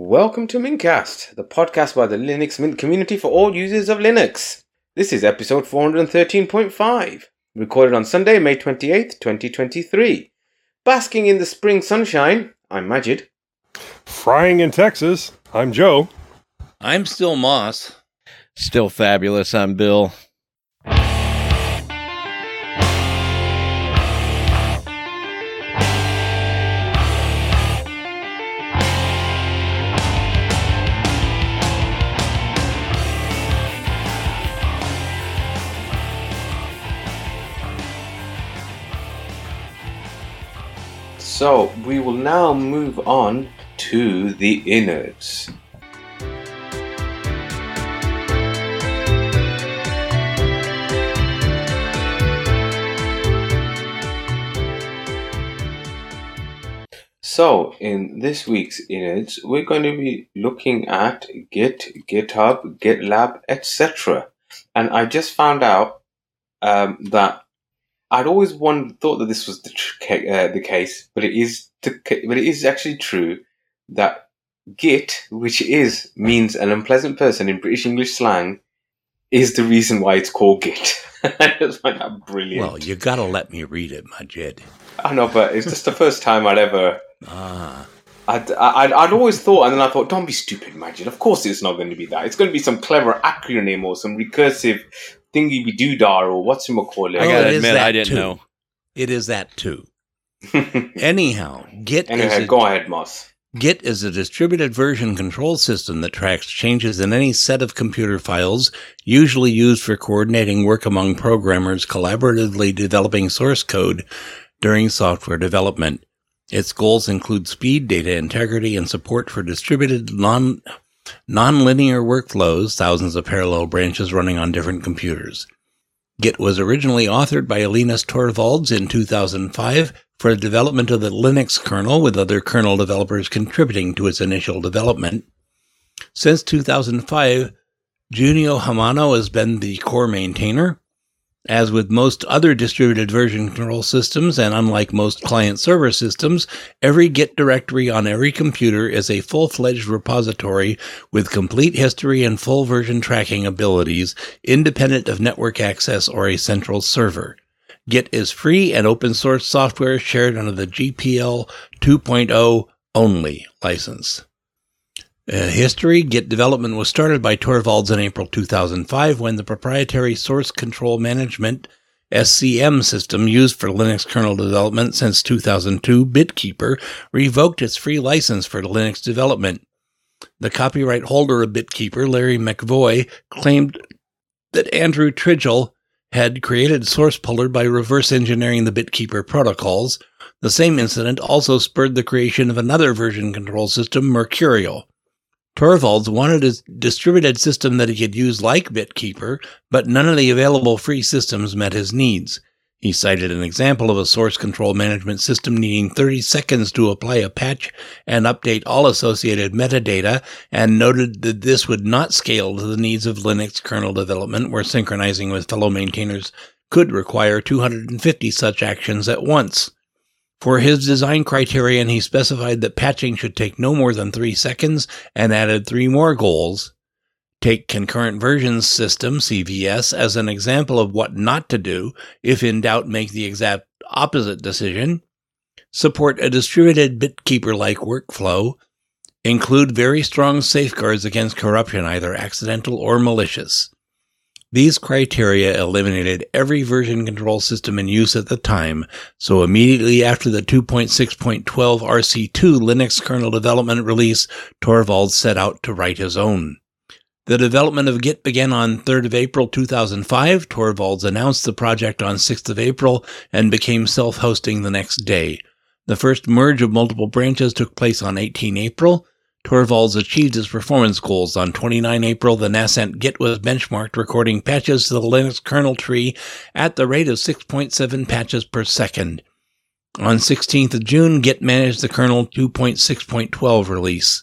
Welcome to Mintcast, the podcast by the Linux Mint community for all users of Linux. This is episode 413.5, recorded on Sunday, May 28th, 2023. Basking in the spring sunshine, I'm Majid. Frying in Texas, I'm Joe. I'm still Moss. Still fabulous. I'm Bill. So, we will now move on to the innards. So, in this week's innards, we're going to be looking at Git, GitHub, GitLab, etc. And I just found out um, that I'd always one thought that this was the tr- uh, the case, but it is the, but it is actually true that Git, which is means an unpleasant person in British English slang, is the reason why it's called Git. I just find that brilliant. Well, you gotta let me read it, Majid. I know, but it's just the first time I'd ever. Ah, I'd, I'd, I'd always thought, and then I thought, don't be stupid, Majid. Of course it's not going to be that. It's going to be some clever acronym or some recursive thingy be doodah or what's oh, it call I Oh, gotta admit, I didn't too. know. it is that too. Anyhow, Git anyway, is a, go ahead, Moss. Git is a distributed version control system that tracks changes in any set of computer files, usually used for coordinating work among programmers collaboratively developing source code during software development. Its goals include speed, data integrity, and support for distributed non nonlinear workflows, thousands of parallel branches running on different computers. Git was originally authored by Linus Torvalds in 2005 for the development of the Linux kernel, with other kernel developers contributing to its initial development. Since 2005, Junio Hamano has been the core maintainer. As with most other distributed version control systems, and unlike most client server systems, every Git directory on every computer is a full fledged repository with complete history and full version tracking abilities, independent of network access or a central server. Git is free and open source software shared under the GPL 2.0 only license. Uh, history Git development was started by Torvalds in April 2005 when the proprietary Source Control Management SCM system used for Linux kernel development since 2002, BitKeeper, revoked its free license for Linux development. The copyright holder of BitKeeper, Larry McVoy, claimed that Andrew Tridgell had created Source Puller by reverse engineering the BitKeeper protocols. The same incident also spurred the creation of another version control system, Mercurial. Torvalds wanted a distributed system that he could use like BitKeeper, but none of the available free systems met his needs. He cited an example of a source control management system needing 30 seconds to apply a patch and update all associated metadata, and noted that this would not scale to the needs of Linux kernel development, where synchronizing with fellow maintainers could require 250 such actions at once. For his design criterion, he specified that patching should take no more than three seconds and added three more goals. Take concurrent versions system, CVS, as an example of what not to do. If in doubt, make the exact opposite decision. Support a distributed BitKeeper like workflow. Include very strong safeguards against corruption, either accidental or malicious. These criteria eliminated every version control system in use at the time, so immediately after the 2.6.12 RC2 Linux kernel development release, Torvalds set out to write his own. The development of Git began on 3rd of April 2005. Torvalds announced the project on 6th of April and became self-hosting the next day. The first merge of multiple branches took place on 18 April. Torvalds achieved his performance goals. On 29 April, the nascent Git was benchmarked, recording patches to the Linux kernel tree at the rate of 6.7 patches per second. On 16th of June, Git managed the kernel 2.6.12 release.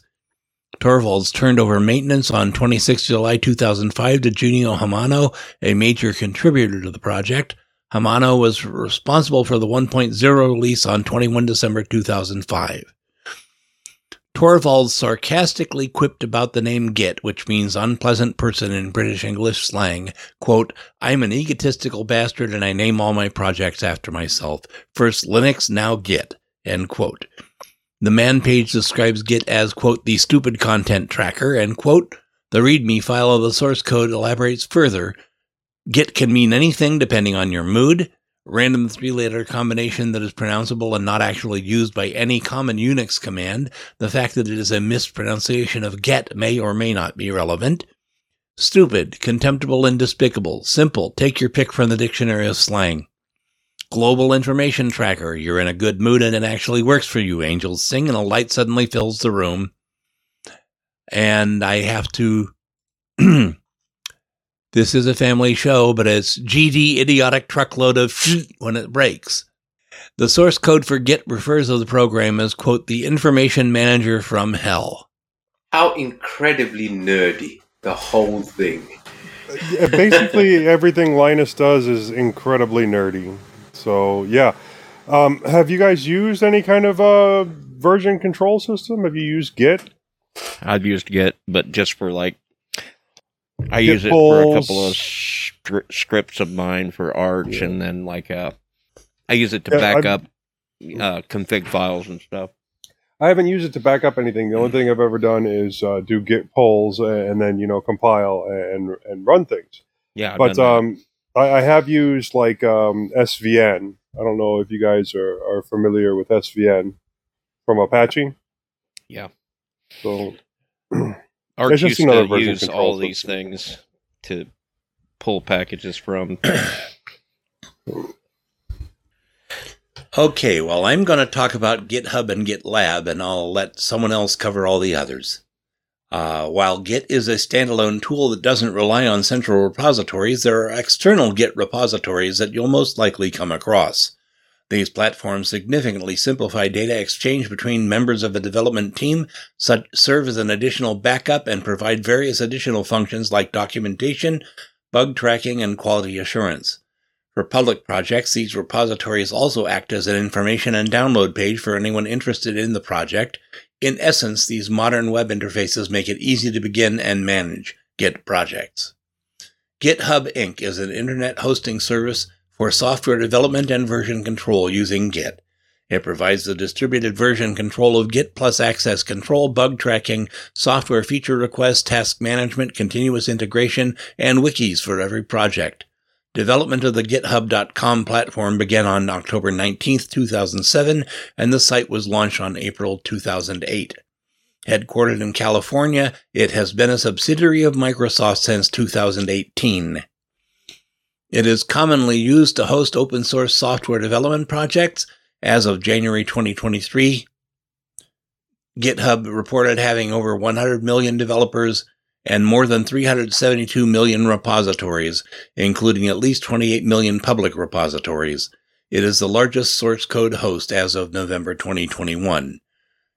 Torvalds turned over maintenance on 26 July 2005 to Junio Hamano, a major contributor to the project. Hamano was responsible for the 1.0 release on 21 December 2005. Torvalds sarcastically quipped about the name Git, which means unpleasant person in British English slang. Quote, I'm an egotistical bastard and I name all my projects after myself. First Linux, now Git. End quote. The man page describes Git as, quote, the stupid content tracker, and, quote, the README file of the source code elaborates further. Git can mean anything depending on your mood, random three letter combination that is pronounceable and not actually used by any common Unix command, the fact that it is a mispronunciation of get may or may not be relevant. Stupid, contemptible, and despicable. Simple, take your pick from the dictionary of slang. Global information tracker, you're in a good mood and it actually works for you. Angels sing and a light suddenly fills the room. And I have to This is a family show, but it's GD idiotic truckload of when it breaks. The source code for Git refers to the program as, quote, the information manager from hell. How incredibly nerdy the whole thing. Basically, everything Linus does is incredibly nerdy. So, yeah. Um, have you guys used any kind of uh, version control system? Have you used Git? I've used Git, but just for like I use it for a couple of stri- scripts of mine for Arch, yeah. and then like uh, I use it to yeah, back I've, up uh, config files and stuff. I haven't used it to back up anything. The only thing I've ever done is uh, do git pulls and then you know compile and and run things. Yeah, but um, I, I, have used like um, SVN. I don't know if you guys are, are familiar with SVN from Apache. Yeah. So Arch used to use all these things to pull packages from. okay, well, I'm going to talk about GitHub and GitLab, and I'll let someone else cover all the others. Uh, while Git is a standalone tool that doesn't rely on central repositories, there are external Git repositories that you'll most likely come across. These platforms significantly simplify data exchange between members of a development team, such, serve as an additional backup, and provide various additional functions like documentation, bug tracking, and quality assurance. For public projects, these repositories also act as an information and download page for anyone interested in the project. In essence, these modern web interfaces make it easy to begin and manage Git projects. GitHub Inc. is an internet hosting service for software development and version control using Git. It provides the distributed version control of Git plus access control, bug tracking, software feature requests, task management, continuous integration, and wikis for every project. Development of the GitHub.com platform began on October 19, 2007, and the site was launched on April 2008. Headquartered in California, it has been a subsidiary of Microsoft since 2018. It is commonly used to host open source software development projects. As of January 2023, GitHub reported having over 100 million developers and more than 372 million repositories, including at least 28 million public repositories. It is the largest source code host as of November 2021.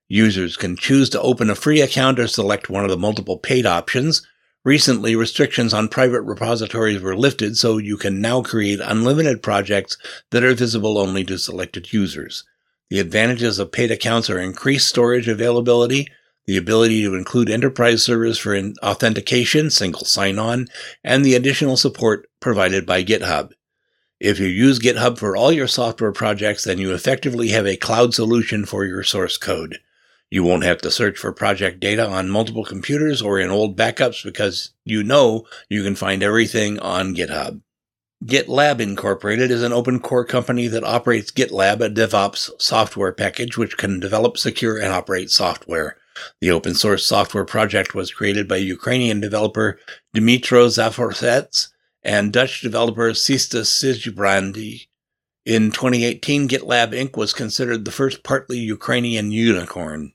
Users can choose to open a free account or select one of the multiple paid options, Recently, restrictions on private repositories were lifted, so you can now create unlimited projects that are visible only to selected users. The advantages of paid accounts are increased storage availability, the ability to include enterprise servers for authentication, single sign-on, and the additional support provided by GitHub. If you use GitHub for all your software projects, then you effectively have a cloud solution for your source code. You won't have to search for project data on multiple computers or in old backups because you know you can find everything on GitHub. GitLab Incorporated is an open core company that operates GitLab, a DevOps software package which can develop, secure, and operate software. The open source software project was created by Ukrainian developer Dmytro Zaporets and Dutch developer Sytse Sijbrandij. In 2018, GitLab Inc. was considered the first partly Ukrainian unicorn.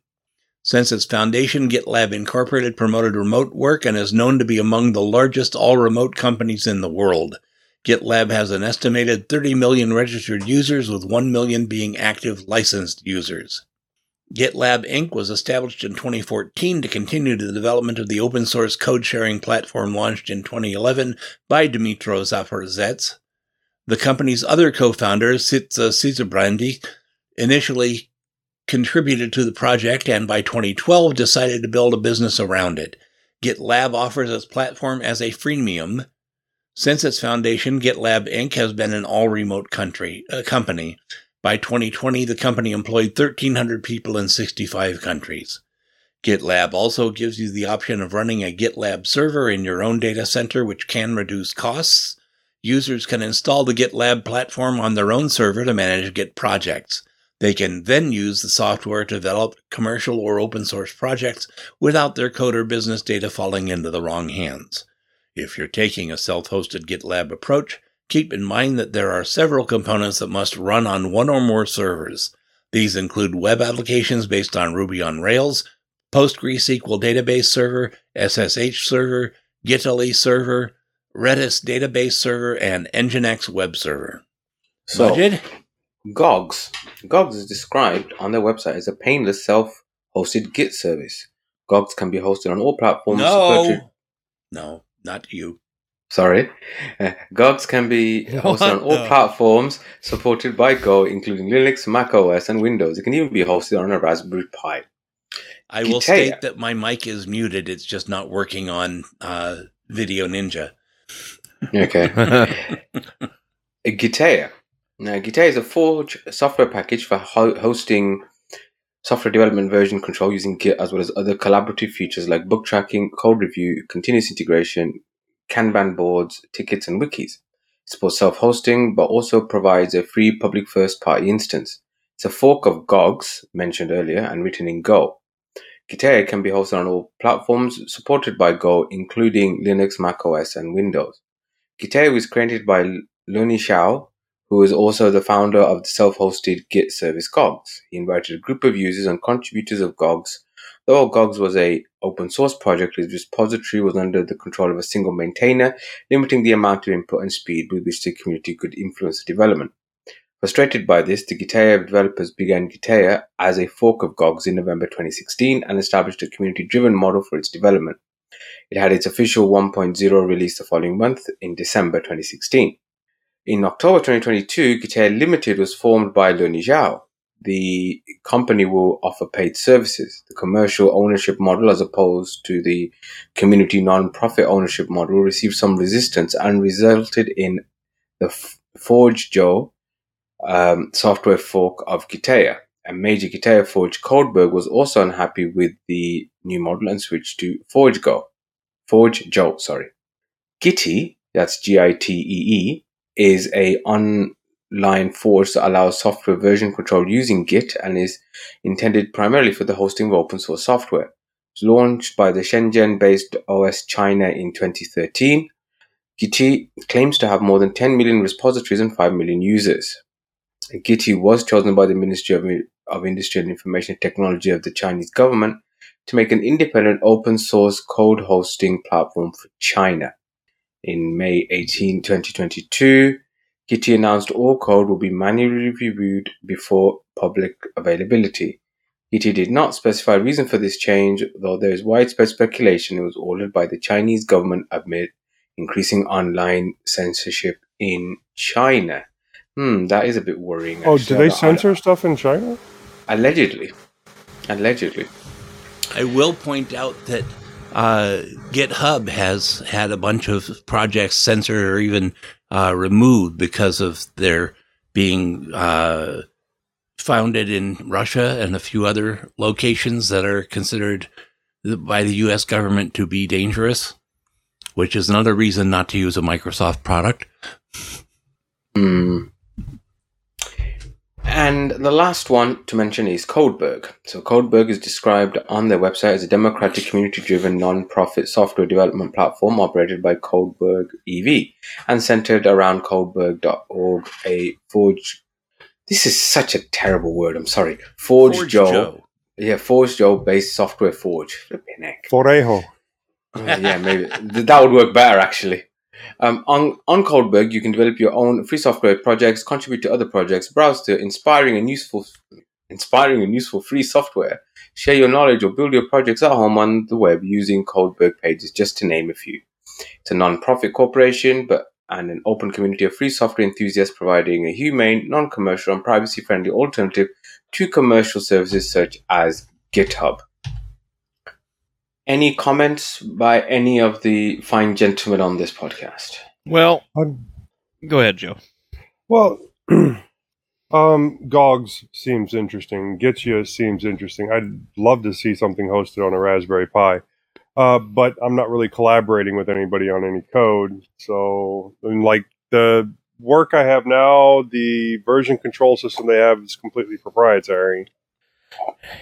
Since its foundation, GitLab Incorporated promoted remote work and is known to be among the largest all remote companies in the world. GitLab has an estimated 30 million registered users, with 1 million being active licensed users. GitLab Inc. was established in 2014 to continue the development of the open source code sharing platform launched in 2011 by Dmytro Zaporozhets. The company's other co-founder, Sytse Sijbrandij, initially contributed to the project and by 2012 decided to build a business around it. GitLab offers its platform as a freemium. Since its foundation, GitLab Inc. has been an all remote country, uh, company. By 2020, the company employed 1,300 people in 65 countries. GitLab also gives you the option of running a GitLab server in your own data center, which can reduce costs. Users can install the GitLab platform on their own server to manage Git projects. They can then use the software to develop commercial or open source projects without their code or business data falling into the wrong hands. If you're taking a self hosted GitLab approach, keep in mind that there are several components that must run on one or more servers. These include web applications based on Ruby on Rails, PostgreSQL database server, SSH server, Gitaly server, Redis database server, and Nginx web server. So, Majid? Gogs. Gogs is described on their website as a painless self-hosted Git service. Gogs can be hosted on all platforms. No, no, not you. Sorry. Uh, Gogs can be hosted on all no. platforms supported by Go, including Linux, Mac OS, and Windows. It can even be hosted on a Raspberry Pi. I will state that my mic is muted. It's just not working on uh, VDO.Ninja. Okay. Gitea. Now, Gitea is a Forge software package for ho- hosting software development version control using Git, as well as other collaborative features like bug tracking, code review, continuous integration, Kanban boards, tickets, and wikis. It supports self-hosting, but also provides a free public first-party instance. It's a fork of GOGS, mentioned earlier, and written in Go. Gitea can be hosted on all platforms supported by Go, including Linux, Mac OS, and Windows. Gitea was created by Lunny Xiao, who is also the founder of the self-hosted Git service Gogs. He invited a group of users and contributors of Gogs. Though Gogs was a open source project, its repository was under the control of a single maintainer, limiting the amount of input and speed with which the community could influence the development. Frustrated by this, the Gitea developers began Gitea as a fork of Gogs in November 2016 and established a community-driven model for its development. It had its official 1.0 release the following month in December 2016. In October 2022, Gitea Limited was formed by Lunny Xiao. The company will offer paid services. The commercial ownership model, as opposed to the community non-profit ownership model, received some resistance and resulted in the Forgejo um, software fork of Gitea. A major Gitea Forge Codeberg was also unhappy with the new model and switched to Forge Go. Forgejo, sorry. Gitee, that's G-I-T-E-E, is a online forge that allows software version control using Git and is intended primarily for the hosting of open source software. It was launched by the Shenzhen-based OS China in 2013. Gitee claims to have more than 10 million repositories and 5 million users. Gitee was chosen by the Ministry of, of Industry and Information Technology of the Chinese government to make an independent open source code hosting platform for China. In May 18, 2022, Gitee announced all code will be manually reviewed before public availability. Gitee did not specify a reason for this change, though there is widespread speculation it was ordered by the Chinese government amid increasing online censorship in China. Hmm, that is a bit worrying. Oh, do they censor I, stuff in China? Allegedly. Allegedly. I will point out that uh, GitHub has had a bunch of projects censored or even uh, removed because of their being uh, founded in Russia and a few other locations that are considered by the U.S. government to be dangerous, which is another reason not to use a Microsoft product. Hmm. And the last one to mention is Codeberg. So Codeberg is described on their website as a democratic, community-driven, non-profit software development platform operated by Codeberg EV and centered around Codeberg.org, a Forge. This is such a terrible word. I'm sorry. Forge, Forge Joe. Joe. Yeah, Forgejo based software Forge. Flipping heck. Forejo. Uh, yeah, maybe that would work better actually. Um, on, on Codeberg, you can develop your own free software projects, contribute to other projects, browse to inspiring and useful, inspiring and useful free software, share your knowledge, or build your projects at home on the web using Codeberg pages, just to name a few. It's a non-profit corporation, but and an open community of free software enthusiasts providing a humane, non-commercial, and privacy-friendly alternative to commercial services such as GitHub. Any comments by any of the fine gentlemen on this podcast? Well, I'm, go ahead, Joe. Well, um, Gogs seems interesting. Gitea seems interesting. I'd love to see something hosted on a Raspberry Pi. Uh, but I'm not really collaborating with anybody on any code. So, I mean, like the work I have now, the version control system they have is completely proprietary.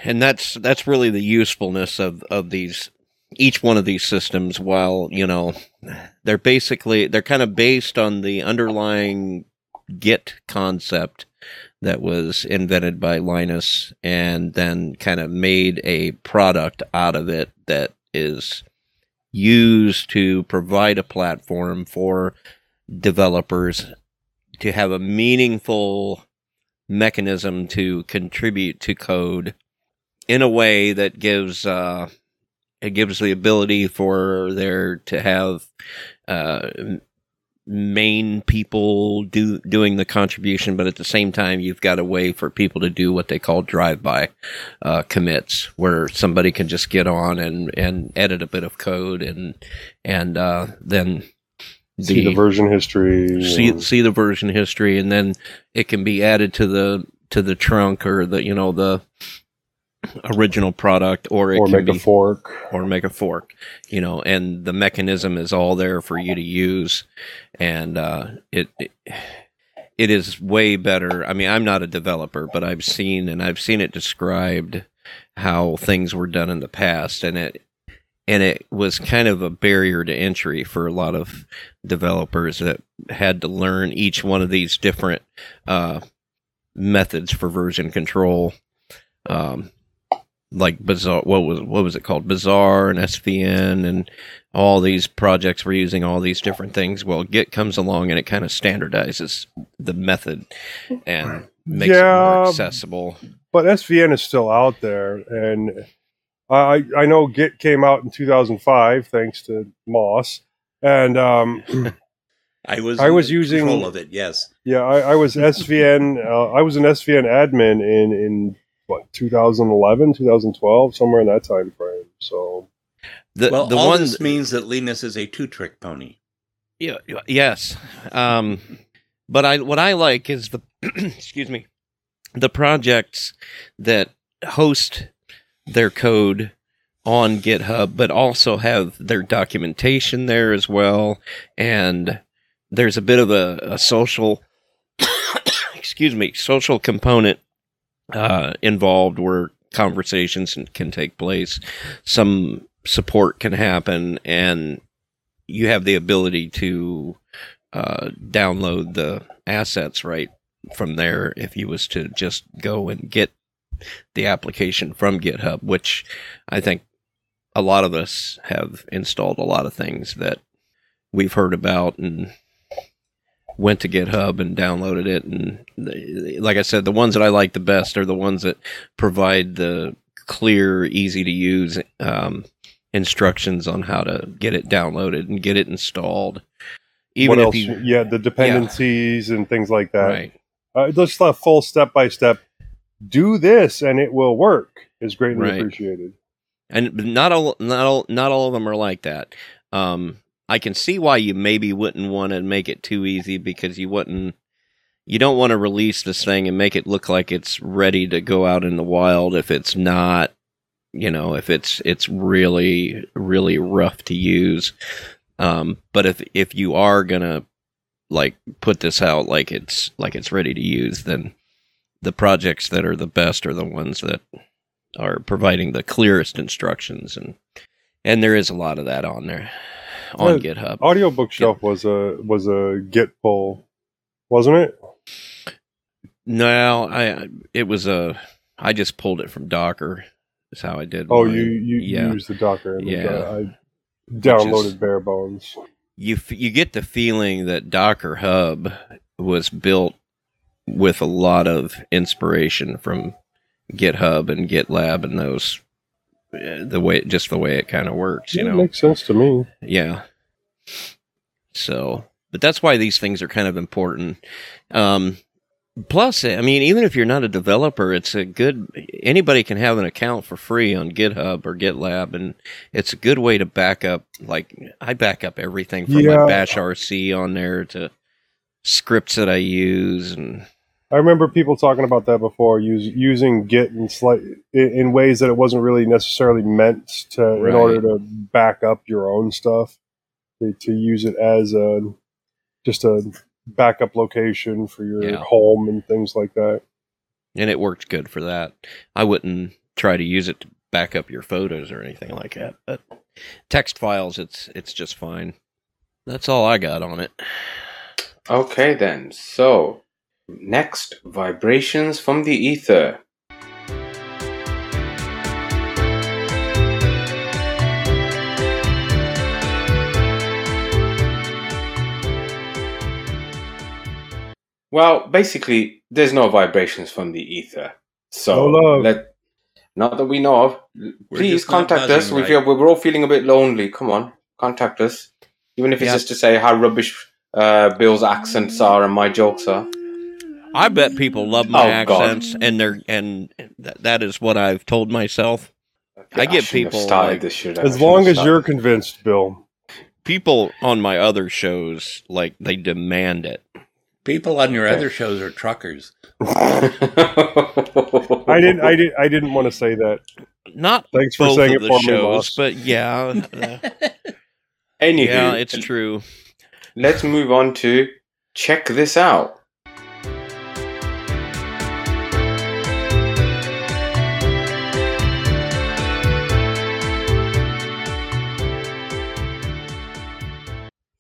And that's that's really the usefulness of of these each one of these systems while, you know, they're basically they're kind of based on the underlying Git concept that was invented by Linus and then kind of made a product out of it that is used to provide a platform for developers to have a meaningful mechanism to contribute to code in a way that gives uh, it gives the ability for there to have uh, main people do doing the contribution, but at the same time, you've got a way for people to do what they call drive-by uh, commits, where somebody can just get on and and edit a bit of code and and uh, then the, see the version history, see see the version history, and then it can be added to the to the trunk or the you know the original product or or make be, a fork. or make a fork you know and the mechanism is all there for you to use and uh, it, it it is way better. I mean i'm not a developer but i've seen and i've seen it described how things were done in the past and it and it was kind of a barrier to entry for a lot of developers that had to learn each one of these different uh, methods for version control um, like bizarre, What was what was it called? Bazaar and SVN and all these projects were using all these different things. Well, Git comes along and it kind of standardizes the method and makes yeah, it more accessible. But SVN is still out there, and I I know Git came out in 2005 thanks to Moss, and um, I was I was using control of it. Yes. Yeah, I, I was SVN. Uh, I was an SVN admin in in what 2011 2012 somewhere in that time frame so the, well the all one this means that linus is a two-trick pony yeah yes um but i what i like is the excuse me the projects that host their code on github but also have their documentation there as well. And there's a bit of a, a social excuse me social component uh, involved where conversations can take place, some support can happen, and you have the ability to uh, download the assets right from there if you was to just go and get the application from GitHub, which I think a lot of us have installed a lot of things that we've heard about and went to GitHub and downloaded it. And like I said, the ones that I like the best are the ones that provide the clear, easy to use um, instructions on how to get it downloaded and get it installed. Even what else? You, yeah, the dependencies yeah. and things like that. Right. Uh, just a full step by step. Do this and it will work is greatly right. appreciated. And not all, not all, not all of them are like that. Um, I can see why you maybe wouldn't want to make it too easy because you wouldn't you don't want to release this thing and make it look like it's ready to go out in the wild if it's not you know if it's it's really really rough to use um, but if if you are gonna like put this out like it's like it's ready to use then the projects that are the best are the ones that are providing the clearest instructions and and there is a lot of that on there on GitHub. Audio Bookshelf was a was a Git pull, wasn't it? No, I it was a I just pulled it from Docker. Is how I did. Oh, mine. you you, yeah. used the Docker. Yeah, uh, I downloaded bare bones. You you get the feeling that Docker Hub was built with a lot of inspiration from GitHub and GitLab and those the way just the way it kind of works you know makes sense to me yeah so but that's why these things are kind of important um Plus, I mean, even if you're not a developer, it's a good. Anybody can have an account for free on GitHub or GitLab, and it's a good way to back up. Like I back up everything from yeah. my Bash RC on there to scripts that I use, and I remember people talking about that before, use, using Git in slight in, in ways that it wasn't really necessarily meant to right. in order to back up your own stuff. To, to use it as a just a backup location for your yeah. home and things like that. And it worked good for that. I wouldn't try to use it to back up your photos or anything like that. But text files, it's it's just fine. That's all I got on it. Okay then. So next, vibrations from the ether. Well, basically, there's no vibrations from the ether. So no let not that we know of. We're please contact us. Right. We feel we're all feeling a bit lonely. Come on, contact us. Even if it's just to say how rubbish uh, Bill's accents are and my jokes are. I bet people love my oh, accents, God. and they're and th- that is what I've told myself. I, I get people like, this shit. As long as you're convinced, Bill. People on my other shows like they demand it. People on your other shows are truckers. I didn't. I didn't. I didn't want to say that. Not thanks for saying it for shows, me, but yeah. Uh, Anywho, yeah, it's true. Let's move on to check this out.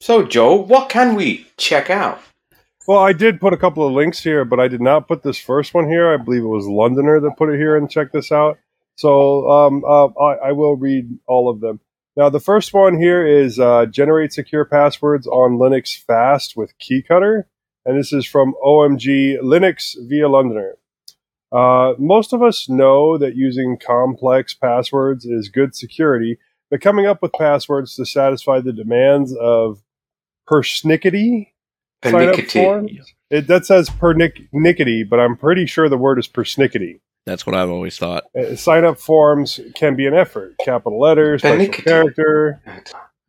So, Joe, what can we check out? Well, I did put a couple of links here, but I did not put this first one here. I believe it was Londoner that put it here and check this out. So um, uh, I, I, will read all of them. Now, the first one here is uh, generate secure passwords on Linux fast with KeyCutter. And this is from OMG Linux via Londoner. Uh, most of us know that using complex passwords is good security, but coming up with passwords to satisfy the demands of persnickety sign up forms. It, that says pernickety, but I'm pretty sure the word is persnickety. That's what I've always thought. Uh, sign up forms can be an effort. Capital letters, special character,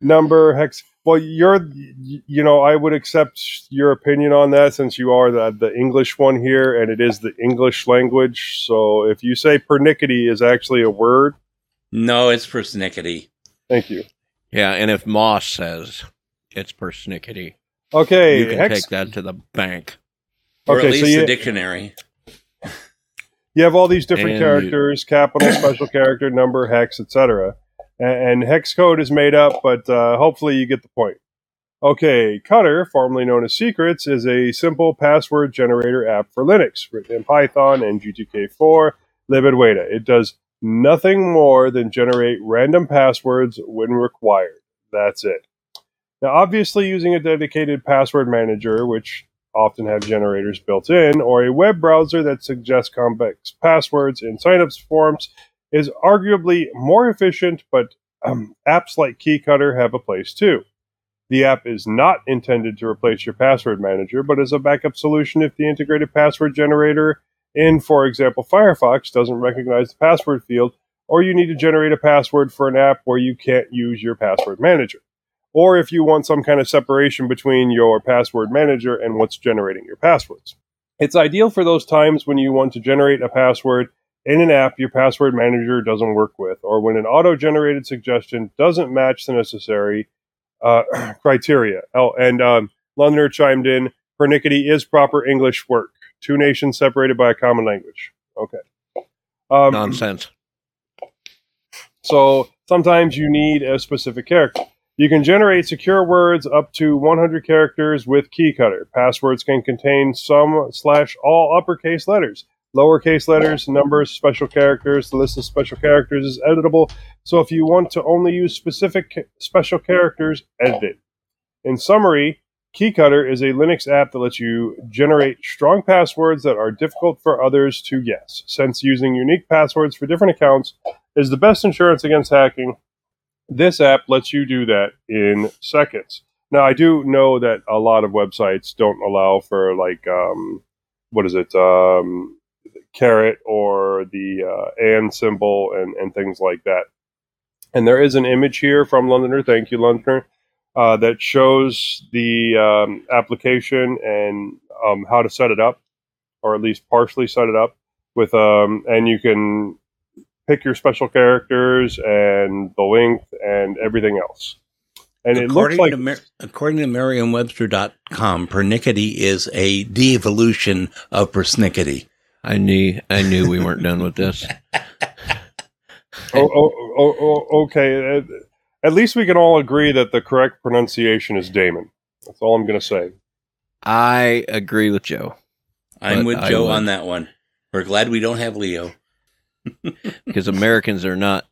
number, hex. Well, you're, you know, I would accept your opinion on that since you are the, the English one here and it is the English language. So if you say pernickety is actually a word. No, it's persnickety. Thank you. Yeah, and if Moss says it's persnickety. Okay, you can hex- take that to the bank, or okay, at least so you, the dictionary. You have all these different and characters: you, capital, special character, number, hex, etc. And, and, hex code is made up, but uh, hopefully you get the point. KeyCutter, formerly known as Secrets, is a simple password generator app for Linux, written in Python and GTK4 libadwaita. It does nothing more than generate random passwords when required. That's it. Now, obviously, using a dedicated password manager, which often have generators built in, or a web browser that suggests complex passwords in signups forms is arguably more efficient, but um, apps like KeyCutter have a place too. The app is not intended to replace your password manager, but is a backup solution if the integrated password generator in, for example, Firefox doesn't recognize the password field, or you need to generate a password for an app where you can't use your password manager or if you want some kind of separation between your password manager and what's generating your passwords. It's ideal for those times when you want to generate a password in an app your password manager doesn't work with, or when an auto generated suggestion doesn't match the necessary uh, criteria. Oh, and um, Londoner chimed in pernickety is proper English work. Two nations separated by a common language. Okay. Um, Nonsense. So sometimes you need a specific character. You can generate secure words up to 100 characters with KeyCutter. Passwords can contain some slash all uppercase letters. Lowercase letters, numbers, special characters. The list of special characters is editable, so if you want to only use specific special characters, edit it. In summary, KeyCutter is a Linux app that lets you generate strong passwords that are difficult for others to guess. Since using unique passwords for different accounts is the best insurance against hacking, this app lets you do that in seconds. Now, I do know that a lot of websites don't allow for like um, what is it, um, caret or the uh, and symbol and, and things like that. And there is an image here from Londoner. Thank you, Londoner. Uh, that shows the um, application and um, how to set it up, or at least partially set it up with um, and you can pick your special characters and the length and everything else. And according it looks like, to Mer- according to Merriam-Webster.com, pernickety is a de-evolution of persnickety. I knew, I knew we weren't done with this. oh, oh, oh, oh, okay. At, at least we can all agree that the correct pronunciation is Damon. That's all I'm going to say. I agree with Joe. I'm with Joe on that one. We're glad we don't have Leo. Because Americans are not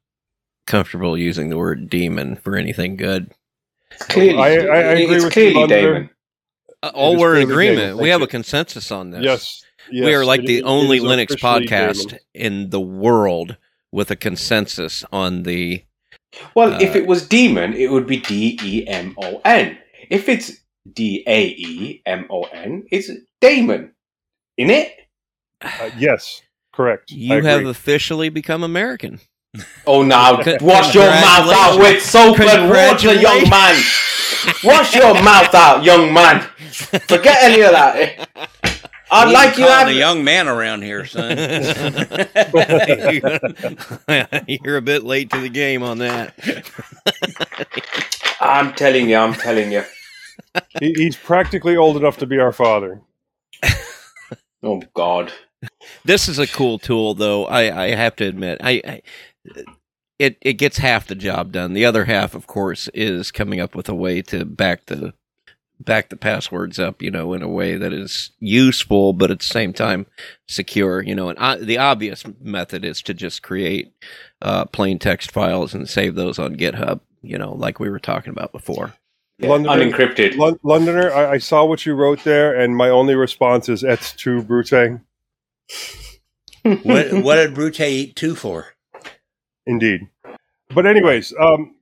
comfortable using the word demon for anything good. Clearly, I, I, I agree it's with clearly Damon. Uh, all we're in agreement. We have a consensus on this. Yes. yes we are like the only Linux podcast Damon. in the world with a consensus on the. Well, uh, if it was demon, it would be D E M O N. If it's D A E M O N, it's Damon. In it? Uh, yes, correct. You have officially become American. Oh, now wash your mouth out with soap and water, young man. wash your mouth out, young man. Forget any of that. Eh? I'd you like you have a young man around here, son. You're a bit late to the game on that. I'm telling you, I'm telling you. He, he's practically old enough to be our father. Oh God. This is a cool tool, though. I, I have to admit, I, I it it gets half the job done. The other half, of course, is coming up with a way to back the back the passwords up, you know, in a way that is useful, but at the same time secure. You know, and uh, the obvious method is to just create uh, plain text files and save those on GitHub. You know, like we were talking about before. Yeah, Londoner, unencrypted. Londoner, I, I, saw what you wrote there, and my only response is "It's too brute." what, what did Brute eat two for? Indeed. But anyways, um,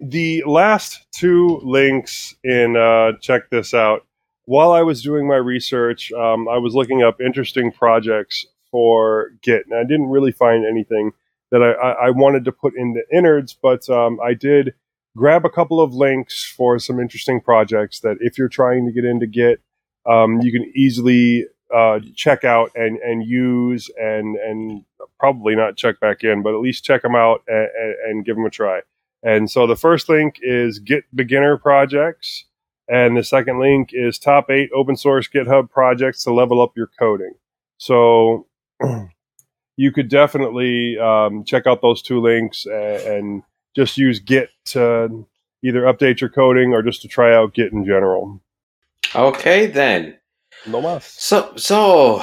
the last two links in uh, check this out. While I was doing my research, um, I was looking up interesting projects for Git, and I didn't really find anything that I, I, I wanted to put in the innards, but um, I did grab a couple of links for some interesting projects that if you're trying to get into Git, um, you can easily uh, check out and, and use and and probably not check back in, but at least check them out and, and give them a try. And so the first link is Git Beginner Projects, and the second link is Top Eight Open Source GitHub Projects to level up your coding. So you could definitely um, check out those two links and, and just use Git to either update your coding or just to try out Git in general. Okay, then. No más. So, so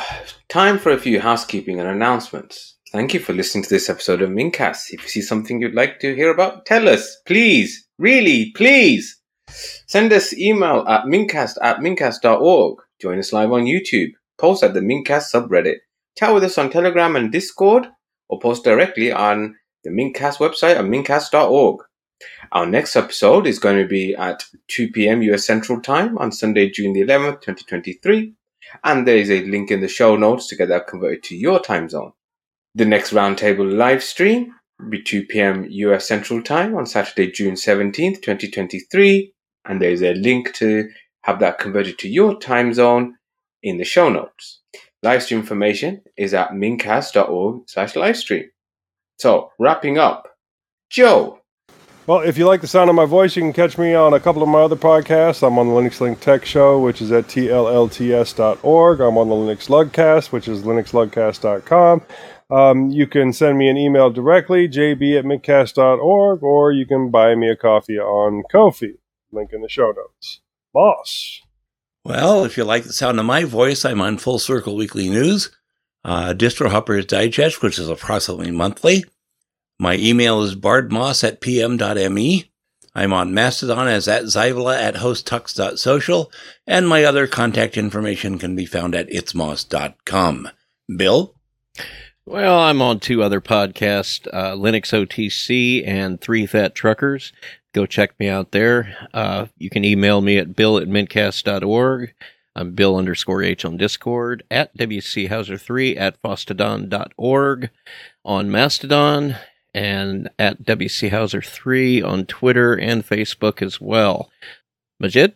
time for a few housekeeping and announcements. Thank you for listening to this episode of Mintcast. If you see something you'd like to hear about, tell us, please. Really, please. Send us email at mintcast at mintcast.org. Join us live on YouTube. Post at the Mintcast subreddit. Chat with us on Telegram and Discord, or post directly on the Mintcast website at mintcast.org. Our next episode is going to be at 2 p.m. US Central Time on Sunday, June the 11th, 2023. And there is a link in the show notes to get that converted to your time zone. The next roundtable live stream will be 2 p.m. US Central Time on Saturday, June 17th, 2023. And there is a link to have that converted to your time zone in the show notes. Live stream information is at mintcast.org slash livestream. So, wrapping up, Joe, well, if you like the sound of my voice, you can catch me on a couple of my other podcasts. I'm on the Linux Link Tech Show, which is at tllts.org. I'm on the Linux Lugcast, which is linuxlugcast.com. Um, you can send me an email directly, jb at mintcast.org, or you can buy me a coffee on Ko-fi. Link in the show notes. Moss. Well, if you like the sound of my voice, I'm on Full Circle Weekly News, uh, Distro Hoppers Digest, which is approximately monthly. My email is bardmoss at pm.me. I'm on Mastodon as at Zaivala at hostux.social, and my other contact information can be found at itsmoss.com. Bill? Well, I'm on two other podcasts, uh, Linux OTC and Three Fat Truckers. Go check me out there. Uh, you can email me at bill at mintcast.org. I'm Bill underscore H on Discord, at WCHouser3 at fosstodon.org on Mastodon, and at WCHouser3 on Twitter and Facebook as well. Majid?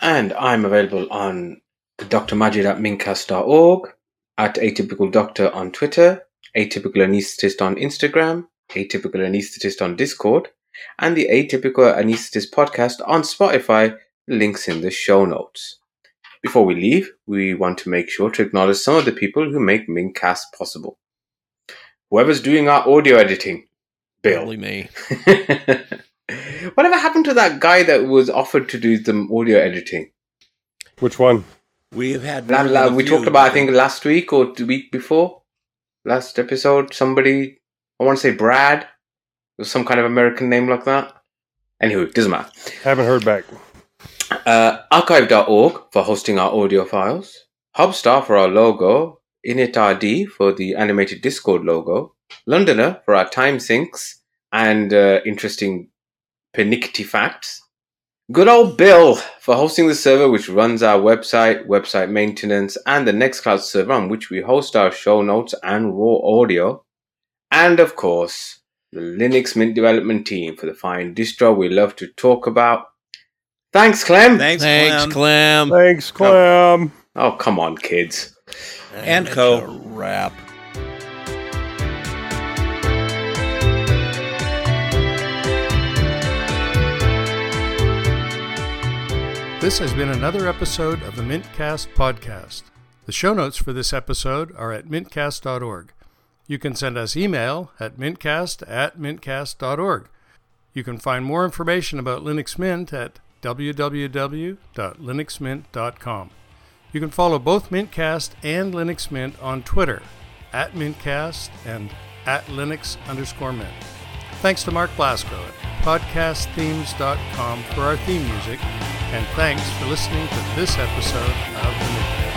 And I'm available on drmajid at mintcast.org, at Atypical Doctor on Twitter, Atypical Anesthetist on Instagram, Atypical Anesthetist on Discord, and the Atypical Anesthetist podcast on Spotify, links in the show notes. Before we leave, we want to make sure to acknowledge some of the people who make Mintcast possible. Whoever's doing our audio editing, Bill. Only me. Whatever happened to that guy that was offered to do some audio editing? Which one? We have had. La, la, we talked about, I think, last week or the week before. Last episode, somebody, I want to say Brad, was some kind of American name like that. Anywho, doesn't matter. Haven't heard back. Uh, archive.org for hosting our audio files. Hobstar for our logo. InitRD for the animated Discord logo. Londoner for our time syncs and uh, interesting pernickety facts. Good old Bill for hosting the server which runs our website, website maintenance, and the Nextcloud server on which we host our show notes and raw audio. And of course, the Linux Mint development team for the fine distro we love to talk about. Thanks, Clem. Thanks, Thanks, Clem. Clem. Thanks, Clem. Oh, come on, kids. And it's Co. a Wrap. This has been another episode of the Mintcast podcast. The show notes for this episode are at mintcast.org. You can send us email at mintcast at mintcast.org. You can find more information about Linux Mint at www.linuxmint.com. You can follow both Mintcast and Linux Mint on Twitter at Mintcast and at Linux underscore Mint. Thanks to Mark Blasco at podcastthemes.com for our theme music, and thanks for listening to this episode of the Mintcast.